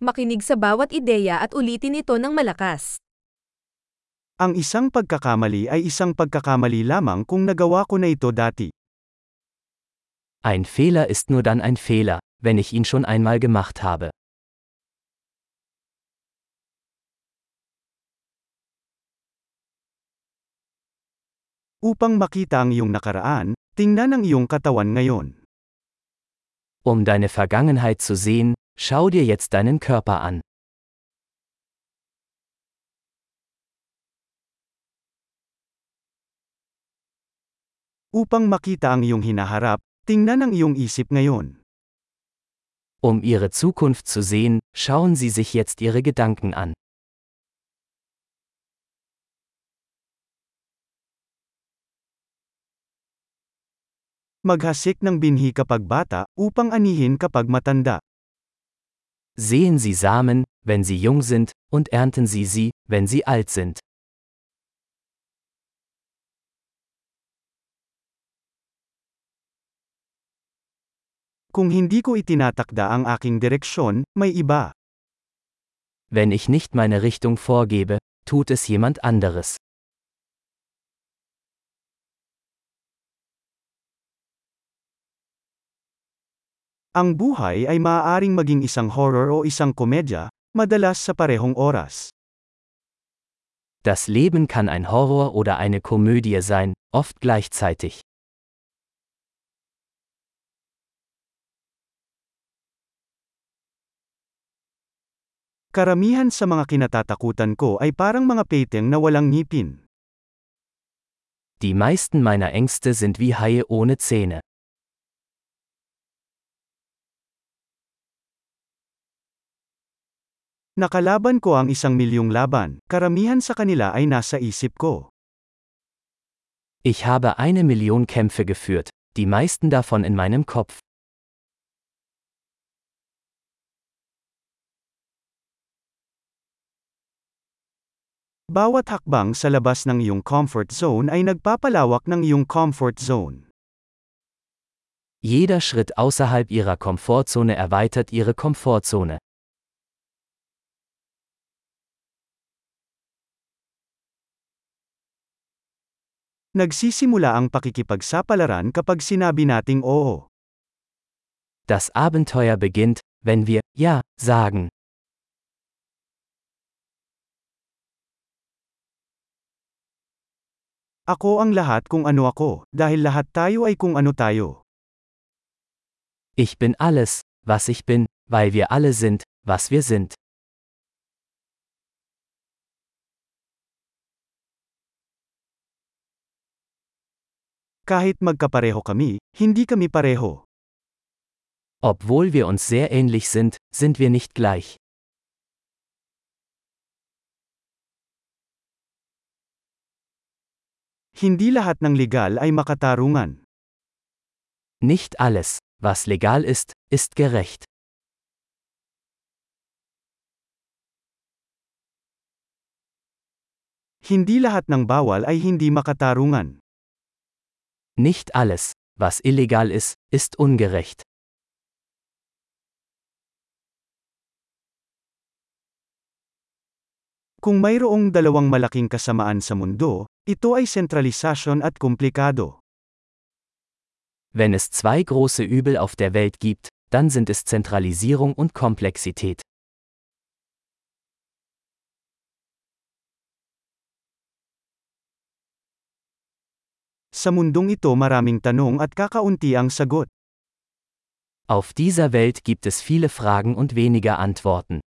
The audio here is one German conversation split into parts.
Makinig sa bawat ideya at ulitin ito ng malakas. Ang isang pagkakamali ay isang pagkakamali lamang kung nagawa ko na ito dati. Ein Fehler ist nur dann ein Fehler, wenn ich ihn schon einmal gemacht habe. Upang makita ang iyong nakaraan, tingnan ang iyong katawan ngayon. Um deine Vergangenheit zu sehen, schau dir jetzt deinen Körper an. Upang makita ang iyong hinaharap, tingnan ang iyong isip ngayon. Um ihre Zukunft zu sehen, schauen Sie sich jetzt Ihre Gedanken an. Maghasik ng binhi kapag bata, upang anihin kapag matanda. Sehen Sie Samen, wenn sie jung sind, und ernten Sie sie, wenn sie alt sind. Kung hindi ko itinatakda ang aking direksyon, may iba. Wenn ich nicht meine Richtung vorgebe, tut es jemand anderes. Ang buhay ay maaaring maging isang horror o isang komedya, madalas sa parehong oras. Das Leben kann ein Horror oder eine Komödie sein, oft gleichzeitig. Karamihan sa mga kinatatakutan ko ay parang mga peteng na walang ngipin. Die meisten meiner Ängste sind wie Haie ohne Zähne. Nakalaban ko ang isang milyong laban, karamihan sa kanila ay nasa isip ko. Ich habe eine Million Kämpfe geführt, die meisten davon in meinem Kopf. Bawat hakbang sa labas ng iyong comfort zone ay nagpapalawak ng iyong comfort zone. Jeder Schritt außerhalb ihrer Komfortzone erweitert ihre Komfortzone. Nagsisimula ang pakikipagsapalaran kapag sinabi nating oo. Das Abenteuer beginnt, wenn wir Ja sagen. Ako ang lahat kung ano ako, dahil lahat tayo ay kung ano tayo. Ich bin alles, was ich bin, weil wir alle sind, was wir sind. Kahit magkapareho kami, hindi kami pareho. Obwohl wir uns sehr ähnlich sind, sind wir nicht gleich. Hindi lahat ng legal ay makatarungan. Nicht alles, was legal ist, ist gerecht. Hindi lahat ng bawal ay hindi makatarungan. Nicht alles, was illegal ist, ist ungerecht. Kung mayroong dalawang malaking kasamaan sa mundo, ito ay sentralisasyon at komplikado. Wenn es zwei große Übel auf der Welt gibt, dann sind es Zentralisierung und Komplexität. Sa mundong ito maraming tanong at kakaunti ang sagot. Auf dieser Welt gibt es viele Fragen und weniger Antworten.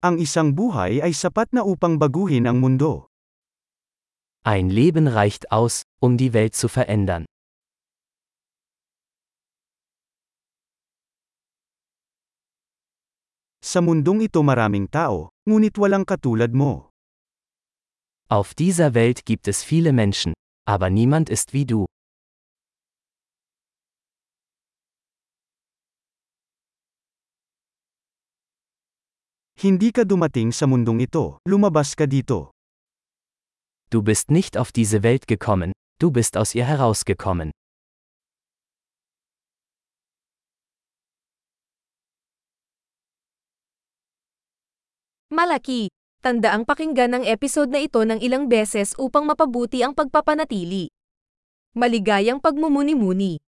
Ang isang buhay ay sapat na upang baguhin ang mundo. Ein Leben reicht aus, um die Welt zu verändern. Sa mundong ito maraming tao, ngunit walang katulad mo. Auf dieser Welt gibt es viele Menschen, aber niemand ist wie du. Hindi ka dumating sa mundong ito, lumabas ka dito. Du bist nicht auf diese Welt gekommen, du bist aus ihr herausgekommen. Malaki. Tandaang pakinggan ang episode na ito ng ilang beses upang mapabuti ang pagpapanatili. Maligayang pagmumuni-muni.